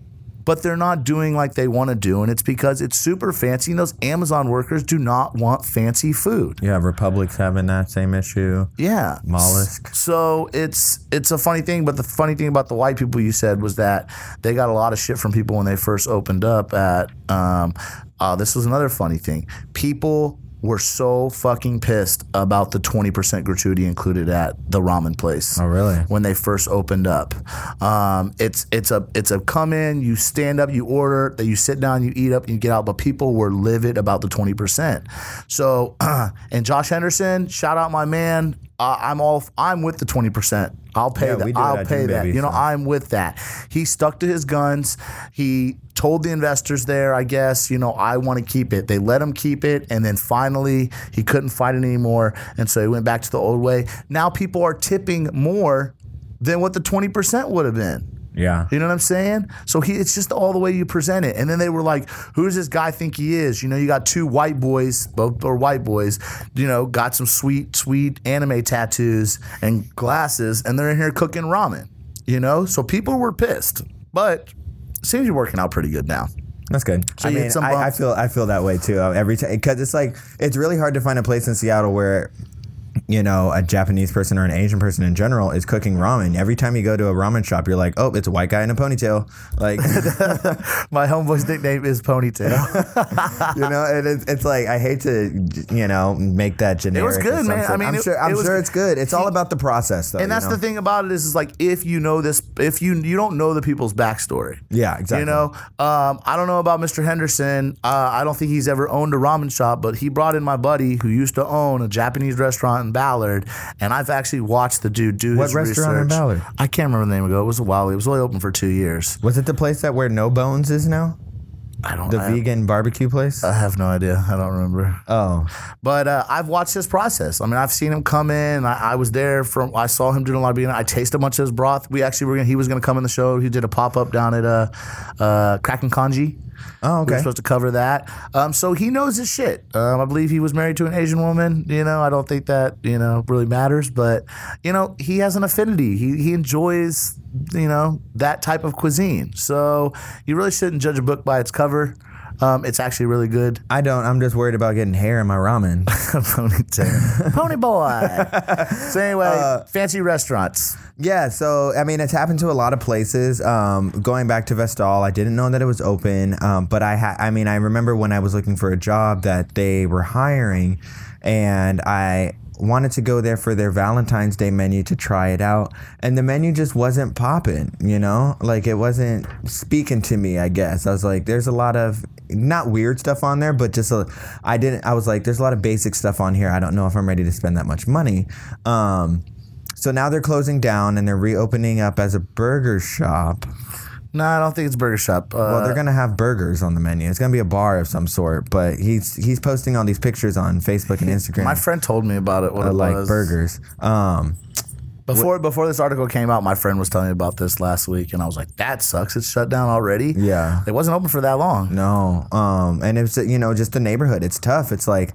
But they're not doing like they want to do, and it's because it's super fancy. And those Amazon workers do not want fancy food. Yeah, Republic's having that same issue. Yeah, Mollusk. So it's it's a funny thing, but the funny thing about the white people you said was that they got a lot of shit from people when they first opened up at. Um, uh, this was another funny thing. People were so fucking pissed about the 20% gratuity included at the ramen place. Oh, really? When they first opened up, um, it's it's a it's a come in, you stand up, you order, that you sit down, you eat up, and you get out. But people were livid about the 20%. So, (clears throat) and Josh Henderson, shout out my man. Uh, I'm all I'm with the 20%. I'll pay Yeah, that. we do it I'll pay that. Baby, you know, so. I'm with that. He stuck to his guns. He told the investors there, I guess, you know, I want to keep it. They let him keep it, and then finally he couldn't fight it anymore, and so he went back to the old way. Now people are tipping more than what the 20% would have been. Yeah. You know what I'm saying? So he, it's just all the way you present it. And then they were like, "Who does this guy think he is?" You know, you got two white boys, both are white boys. You know, got some sweet, sweet anime tattoos and glasses, and they're in here cooking ramen. You know, so people were pissed, but it seems you're working out pretty good now. That's good. So I mean, I, I feel I feel that way too uh, every time because it's like it's really hard to find a place in Seattle where you know a Japanese person or an Asian person in general is cooking ramen. Every time you go to a ramen shop, you're like, oh, it's a white guy in a ponytail, like (laughs) My homeboy's nickname is Ponytail. (laughs) you know. And it's, it's like I hate to you know make that generic. It was good, man. I mean, I'm it- sure I'm it was- sure it's good. It's all about the process, though. and that's you know? the thing about it is, is like if you know this, if you you don't know the people's backstory. Yeah, exactly. You know, um, I don't know about Mr. Henderson. Uh, I don't think he's ever owned a ramen shop, but he brought in my buddy who used to own a Japanese restaurant in Ballard, and I've actually watched the dude do What his restaurant in. Ballard? I can't remember the name ago. It was a while. It was only open for two years. Was it the place that where No Bones is now? I don't. Know. The I, vegan barbecue place? I have no idea. I don't remember. oh, But uh, I've watched his process. I mean, I've seen him come in. I, I was there from. I saw him doing a lot of beginning. I tasted a bunch of his broth. We actually were. Gonna, he was going to come in the show. He did a pop up down at uh, uh, Kraken Congee. Oh, We okay. were supposed to cover that. Um, so he knows his shit. Um, I believe he was married to an Asian woman. You know, I don't think that you know really matters, but you know, he has an affinity. He he enjoys you know that type of cuisine. So you really shouldn't judge a book by its cover. Um, it's actually really good. I don't. I'm just worried about getting hair in my ramen. (laughs) Ponytail. Pony boy. (laughs) so anyway, Uh, fancy restaurants. Yeah, so I mean, it's happened to a lot of places. Um, going back to Vestal, I didn't know that it was open, um, but I ha- I mean, I remember when I was looking for a job that they were hiring, and I wanted to go there for their Valentine's Day menu to try it out, and the menu just wasn't popping. You know, like it wasn't speaking to me. I guess I was like, there's a lot of not weird stuff on there, but just a, I didn't. I was like, there's a lot of basic stuff on here. I don't know if I'm ready to spend that much money. Um, so now they're closing down and they're reopening up as a burger shop. No, I don't think it's Burger Shop. Uh, Well, they're gonna have burgers on the menu. It's gonna be a bar of some sort. But he's he's posting all these pictures on Facebook and (laughs) Instagram. my friend told me about it. What uh, it like was. burgers. Um, Before before this article came out, my friend was telling me about this last week, and I was like, "That sucks. It's shut down already." Yeah. it wasn't open for that long. no. Um, and it's you know just the neighborhood. It's tough. It's like.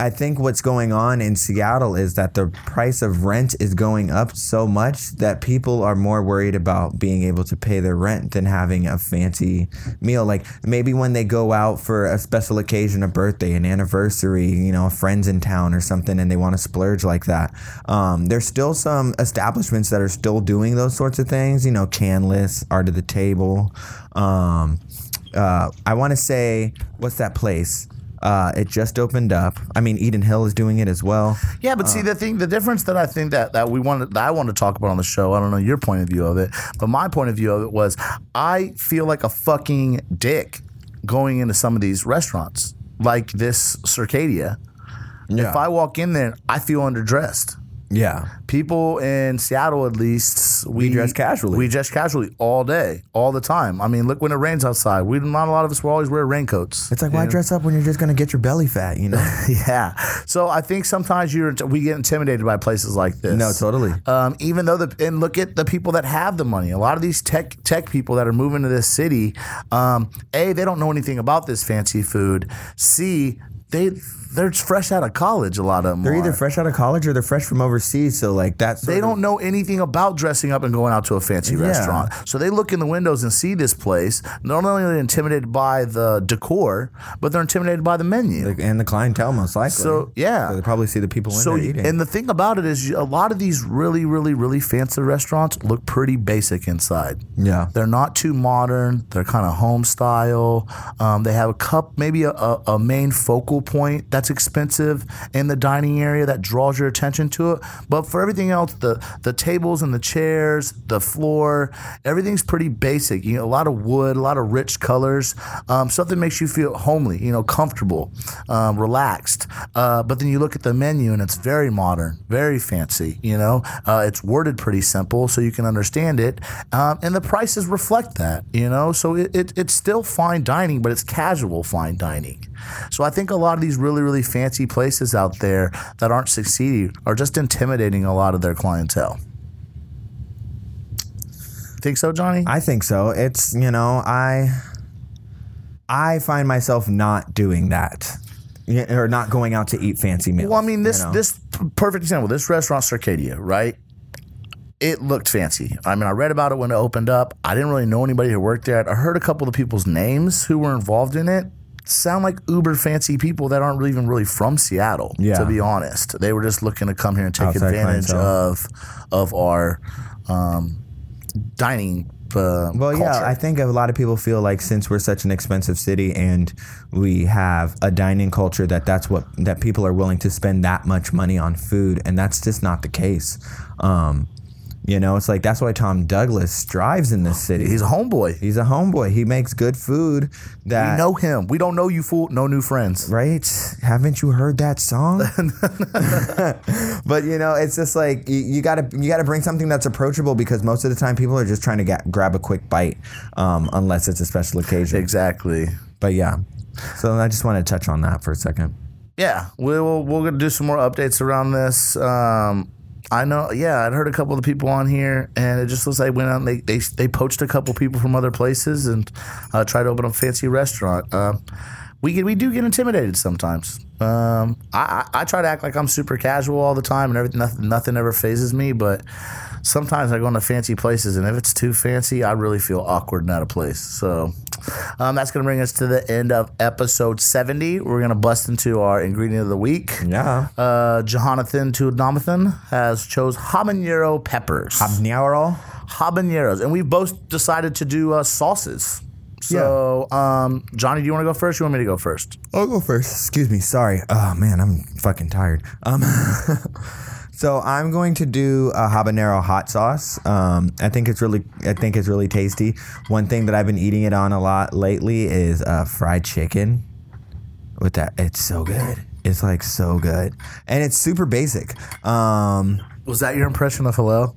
I think what's going on in Seattle is that the price of rent is going up so much that people are more worried about being able to pay their rent than having a fancy meal. Like maybe when they go out for a special occasion, a birthday, an anniversary, you know, a friend's in town or something, and they want to splurge like that. Um, there's still some establishments that are still doing those sorts of things. You know, Canlis, Art of the Table. Um, uh, I want to say, what's that place? Uh, it just opened up. I mean, Eden Hill is doing it as well. Yeah, but Uh. see the thing, the difference that I think that that we want that I want to talk about on the show. I don't know your point of view of it, but my point of view of it was I feel like a fucking dick going into some of these restaurants like this Circadia. If I walk in there, I feel underdressed. Yeah. People in Seattle, at least, we, dress casually. We dress casually all day, all the time. I mean, look when it rains outside. We not a lot of us will always wear raincoats. It's like, why dress up when you're just gonna get your belly fat, you know? (laughs) yeah. So I think sometimes you're we get intimidated by places like this. No, totally. Um, even though the and look at the people that have the money. A lot of these tech tech people that are moving to this city, um, a they don't know anything about this fancy food. C they they're fresh out of college. A lot of them. They're either fresh out of college or they're fresh from overseas. So like that's They don't know anything about dressing up and going out to a fancy Yeah. restaurant. So they look in the windows and see this place. Not only are they intimidated by the decor, but they're intimidated by the menu. and the clientele most likely. So, yeah. So they probably see the people in So, there eating. and the thing about it is, a lot of these really, really, really fancy restaurants look pretty basic inside. yeah. They're not too modern. They're kind of home style. Um, they have a cup, maybe a, a, a main focal point that's expensive in the dining area that draws your attention to it. But for everything else, the the tables and the chairs, the floor, everything's pretty basic. You know, a lot of wood, a lot of rich colors, um, stuff that makes you feel homely. You know, comfortable, um, relaxed. Uh, but then you look at the menu and it's very modern, very fancy. You know, uh, it's worded pretty simple so you can understand it, um, and the prices reflect that. You know, so it, it, it's still fine dining, but it's casual fine dining. So I think a lot of these really really fancy places out there that aren't succeeding are just intimidating a lot of their clientele. Think so, Johnny? I think so. It's you know I I find myself not doing that. Or not going out to eat fancy meals. Well, I mean, this you know? this perfect example. This restaurant, Circadia, right? It looked fancy. I mean, I read about it when it opened up. I didn't really know anybody who worked there. I heard a couple of people's names who were involved in it. Sound like uber fancy people that aren't really even really from Seattle. Yeah. To be honest, they were just looking to come here and take Outside advantage clientele. of of our um, dining. Uh, Well, yeah. I think a lot of people feel like since we're such an expensive city and we have a dining culture that that's what that people are willing to spend that much money on food, and that's just not the case. Um, you know, it's like that's why Tom Douglas strives in this city. he's a homeboy. He's a homeboy. He makes good food that We know him. We don't know you, fool. No new friends. right? Haven't you heard that song? (laughs) but you know, it's just like you, you gotta you gotta bring something that's approachable because most of the time people are just trying to get, grab a quick bite, um, unless it's a special occasion. Exactly. But yeah, so I just want to touch on that for a second. Yeah, we'll we're gonna do some more updates around this. Um, I know. Yeah, I'd heard a couple of the people on here, and it just looks like went out. And they they they poached a couple people from other places and uh, tried to open a fancy restaurant. Um, we get we do get intimidated sometimes. Um, I, I I try to act like I'm super casual all the time, and everything nothing, nothing ever phases me. But sometimes I go into fancy places, and if it's too fancy, I really feel awkward and out of place. So. Um, that's going to bring us to the end of episode 70. We're going to bust into our ingredient of the week. Yeah, Uh, Jonathan Tudnamathan has chose habanero peppers. habanero. habaneros. And we both decided to do uh, sauces. So, um, Johnny, do you want to go first? Or you want me to go first? I'll go first. Excuse me. Sorry. Oh man, I'm fucking tired. Um, (laughs) so I'm going to do a habanero hot sauce. Um, I think it's really, I think it's really tasty. One thing that I've been eating it on a lot lately is uh, fried chicken. With that, it's so good. It's like so good, and it's super basic. Um, Was that your impression of hello?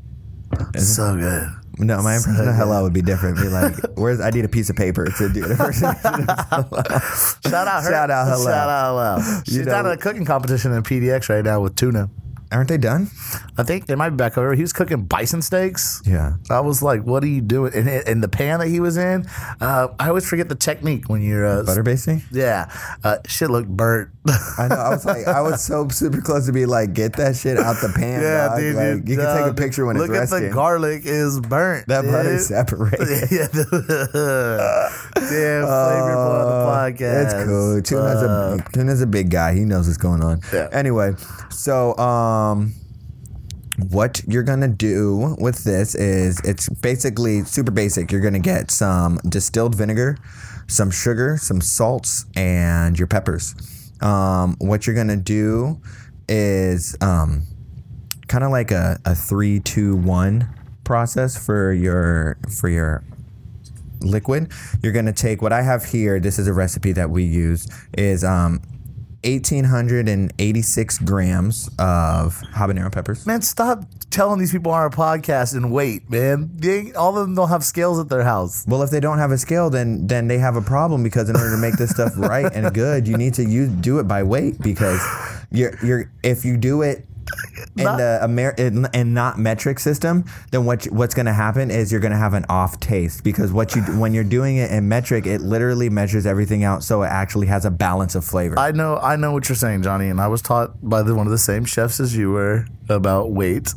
So good. no, my impression of hello would be different. Be like, (laughs) where's? I need a piece of paper to do the first. (laughs) Shout out her. Shout out hello. Shout out hello. She's know- down at a cooking competition in PDX right now with tuna. Aren't they done? I think they might be back over. He was cooking bison steaks. Yeah. I was like, "What are you doing?" And in the pan that he was in, uh, I always forget the technique when you're uh, Butter basting. Yeah, uh, shit looked burnt. (laughs) I know. I was like, I was so super close to be like, get that shit out the pan. dog. dude, Like, you can take a picture when Look it's at the garlic is burnt. that dude. butter separated. (laughs) yeah, (laughs) damn flavor on the podcast. It's cool. Tuna's a Tuna's a big guy. He knows what's going on. Yeah. Anyway, so um, what you're gonna do with this is it's basically super basic. You're gonna get some distilled vinegar, some sugar, some salts, and your peppers. Um, what you're gonna do is um, kind of like a, a three, two, one process for your for your liquid. You're gonna take what I have here. This is a recipe that we use. Is um, 1,886 grams of habanero peppers. Man, stop telling these people on our podcast and wait, man. They, all of them don't have scales at their house. Well, if they don't have a scale, then then they have a problem because in order to make this stuff (laughs) right and good, you need to use do it by weight because you're you're if you do it in Not- the Amer- in, and not metric system, then what you- what's going to happen is you're going to have an off taste because what you when you're doing it in metric, it literally measures everything out so it actually has a balance of flavor. I know, I know what you're saying, Johnny, and I was taught by the, one of the same chefs as you were about weight.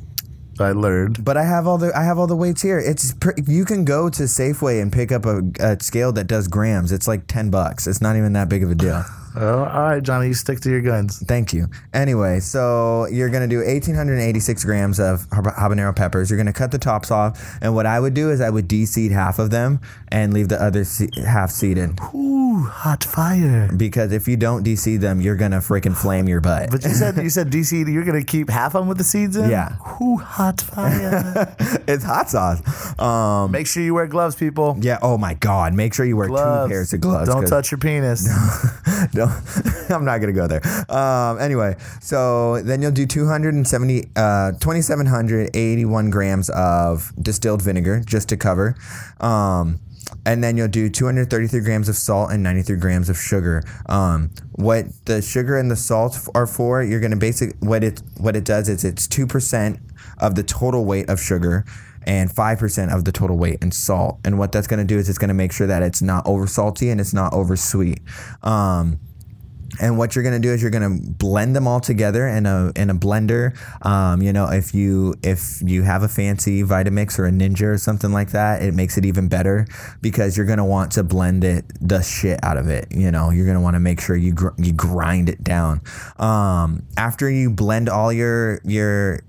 I learned. But I have all the I have all the weights here. It's pr- you can go to Safeway and pick up a, a scale that does grams. It's like ten bucks. It's not even that big of a deal. (laughs) Oh, all right, Johnny, you stick to your guns. Thank you. Anyway, so you're gonna do 1,886 grams of habanero peppers. You're gonna cut the tops off, and what I would do is I would de-seed half of them and leave the other se- half seeded. Ooh, hot fire. Because if you don't de-seed them, you're gonna freaking flame your butt. But you said you said DC, you're gonna keep half of them with the seeds in. Yeah. Ooh, hot fire. (laughs) it's hot sauce. Um, Make sure you wear gloves, people. yeah. Oh my God. Make sure you wear Gloves. two pairs of gloves. Don't touch your penis. (laughs) (laughs) (laughs) I'm not gonna go there. Um, anyway, so then you'll do 270, uh, 2,781 grams of distilled vinegar just to cover, um, and then you'll do 233 grams of salt and 93 grams of sugar. Um, what the sugar and the salt are for? You're gonna basic what it what it does is it's two percent of the total weight of sugar and 5% of the total weight in salt. And what that's going to do is it's going to make sure that it's not over salty and it's not over sweet. Um, and what you're gonna do is you're gonna blend them all together in a in a blender. Um, you know, if you if you have a fancy Vitamix or a Ninja or something like that, it makes it even better because you're gonna want to blend it the shit out of it. You know, you're gonna want to make sure you gr- you grind it down. Um, after you blend all your your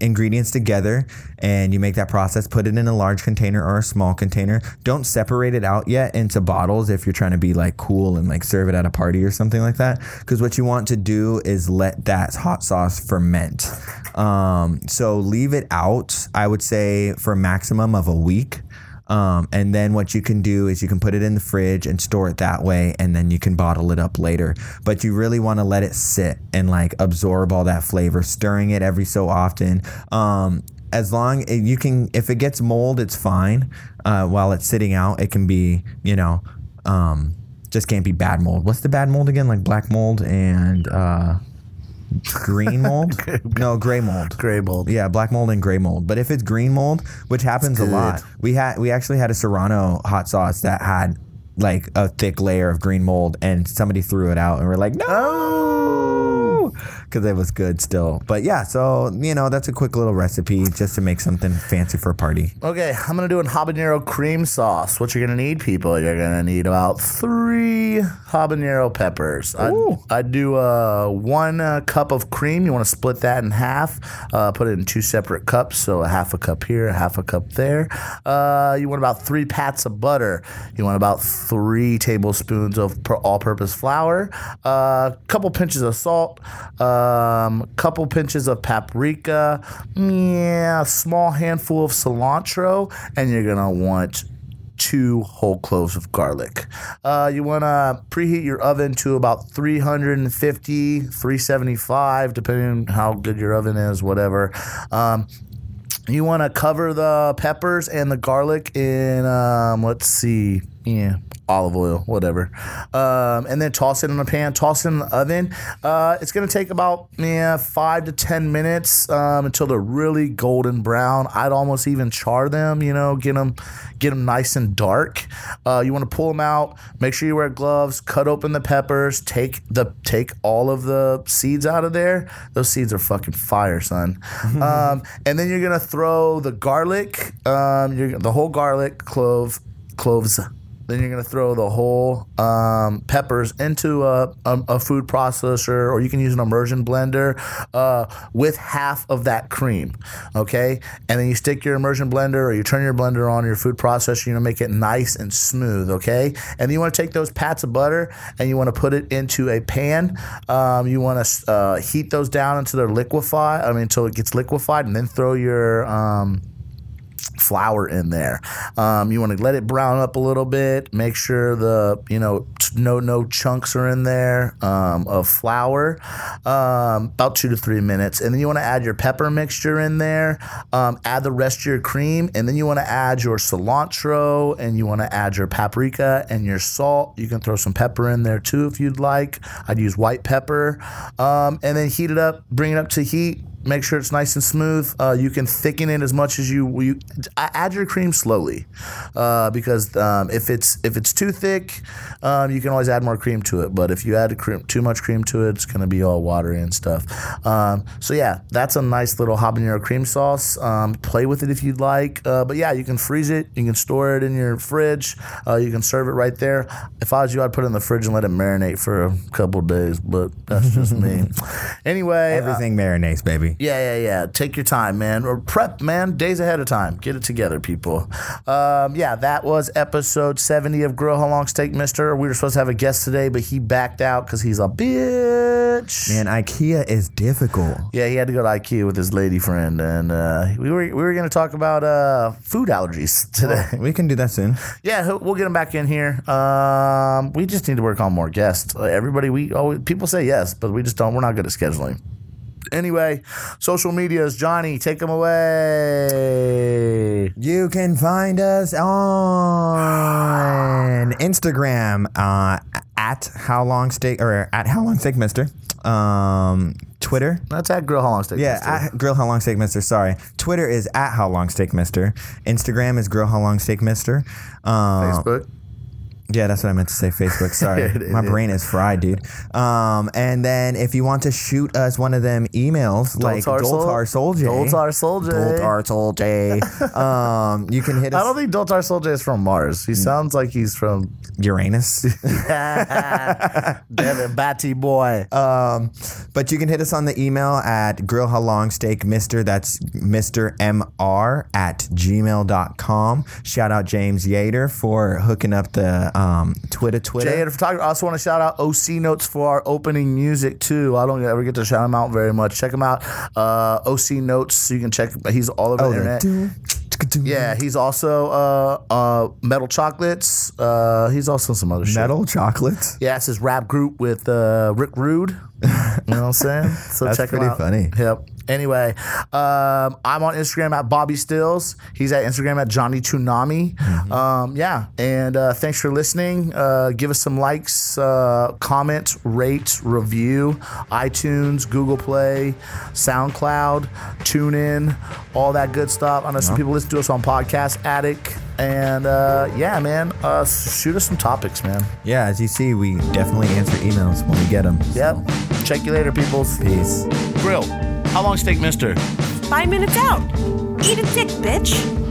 ingredients together and you make that process put it in a large container or a small container. Don't separate it out yet into bottles if you're trying to be like cool and like serve it at a party or something like that because what you want to do is let that hot sauce ferment. Um, so leave it out i would say for a maximum of a week um, and then what you can do is you can put it in the fridge and store it that way, and then you can bottle it up later. But you really want to let it sit and like absorb all that flavor, stirring it every so often. Um, as long you can, if it gets mold, it's fine. Uh, while it's sitting out, it can be, you know, um, just can't be bad mold. What's the bad mold again? Like black mold and uh, green mold? (laughs) no, gray mold. Gray mold. Yeah, black mold and gray mold. But if it's green mold, which happens a lot, we had we actually had a Serrano hot sauce that had like a thick layer of green mold, and somebody threw it out, and we're like, no, oh! Because it was good still. But yeah, so you know that's a quick little recipe just to make something fancy for a party. Okay, I'm gonna do a habanero cream sauce. What you're gonna need, people? You're gonna need about three habanero peppers. I I do uh, one uh, cup of cream. You want to split that in half. Uh, put it in two separate cups, so a half a cup here, a half a cup there. Uh, you want about three pats of butter. You want about three tablespoons of all-purpose flour. A uh, couple pinches of salt. Um, couple pinches of paprika. Yeah, a small handful of cilantro, and you're gonna want two whole cloves of garlic. Uh, you want to preheat your oven to about 350, 375, depending on how good your oven is, whatever. Um, you want to cover the peppers and the garlic in, um, let's see, yeah, olive oil, whatever. Um, and then toss it in a pan, toss it in the oven. Uh, it's going to take about yeah, five to 10 minutes um, until they're really golden brown. I'd almost even char them, you know, get them, get them nice and dark. Uh, you want to pull them out, make sure you wear gloves, cut open the peppers, take the, take all of the seeds out of there. Those seeds are fucking fire, son. (laughs) um, and then you're going to throw the garlic, um, you're, the whole garlic, clove, cloves. Then you're gonna throw the whole um, peppers into a, a, a food processor, or you can use an immersion blender uh, with half of that cream. Okay, and then you stick your immersion blender, or you turn your blender on your food processor. You're gonna make it nice and smooth. Okay, and you want to take those pats of butter and you want to put it into a pan. Um, you want to uh, heat those down until they're liquefied. I mean, until it gets liquefied, and then throw your um, flour in there. Um, you want to let it brown up a little bit. Make sure the you know no no chunks are in there um, of flour. Um, about two to three minutes, and then you want to add your pepper mixture in there. Um, add the rest of your cream, and then you want to add your cilantro, and you want to add your paprika and your salt. You can throw some pepper in there too if you'd like. I'd use white pepper, um, and then heat it up. Bring it up to heat make sure it's nice and smooth. Uh, you can thicken it as much as you, you add your cream slowly, uh, because um, if it's if it's too thick, um, you can always add more cream to it. But if you add cream, too much cream to it, it's gonna be all watery and stuff. Um, so yeah, that's a nice little habanero cream sauce. Um, play with it if you'd like. Uh, but yeah, you can freeze it. You can store it in your fridge. Uh, you can serve it right there. If I was you, I'd put it in the fridge and let it marinate for a couple days. But that's just me. (laughs) Anyway, Everything marinates, baby. Yeah, yeah, yeah. Take your time, man. Or prep, man, days ahead of time. Get it together, people. Um, yeah, that was episode 70 of Grill How Long Steak Mister. We were supposed to have a guest today, but he backed out because he's a bitch. Man, IKEA is difficult. Yeah, he had to go to IKEA with his lady friend, and uh, we were we were going to talk about uh, food allergies (laughs) today. We can do that soon. Yeah, we'll get him back in here. Um, we just need to work on more guests. Everybody, we always people say yes, but we just don't. We're not good at scheduling. Anyway, social medias, Johnny, take them away. You can find us on (sighs) Instagram uh, at how long steak or at how long steak mister. Um, Twitter. That's at Grill How Long Steak. Yeah, Mister. at Grill How Long Steak Mister. Sorry, Twitter is at How Long Steak Mister. Instagram is Grill How Long Steak Mister. Um, Facebook. Yeah, that's what I meant to say. Facebook. (laughs) Sorry, It my is. brain is fried, dude. Um, and then if you want to shoot us one of them emails, like Doltar Sol- Doltar Soldier, Doltar Soldier. Doltar Soldier, um, you can hit (laughs) us. I don't think Doltar Soldier is from Mars. He sounds like he's from Uranus. (laughs) Devin Batty Boy. um, but you can hit us on the email at grill how long steak mister. That's Mr. Mr at gmail.com. Shout out James Yater for hooking up the um, Twitter Twitter. Jay, the photographer. I also want to shout out OC Notes for our opening music too. I don't ever get to shout him out very much. Check him out. Uh, OC Notes. So you can check. He's all over Oh, the internet. doo- Yeah, he's also uh, uh, Metal Chocolates. Uh, he's also some other shit. Metal chocolates. Yeah, it's his rap group with uh, Rick Rude. You know what I'm saying? (laughs) So That's check him out. pretty funny. Yep. Anyway, um, I'm on Instagram at Bobby Stills. He's at Instagram at Johnny Tunami. Mm-hmm. Um, yeah, and uh, thanks for listening. Uh, give us some likes, uh, comment, rate, review, iTunes, Google Play, SoundCloud, TuneIn, all that good stuff. I know some people listen to us on Podcast Addict. And uh, yeah, man, uh, shoot us some topics, man. Yeah, as you see, we definitely answer emails when we get them. Yep. Check you later, peoples. Peace. Grill. How long steak, mister? Five minutes out. Eat a dick, bitch.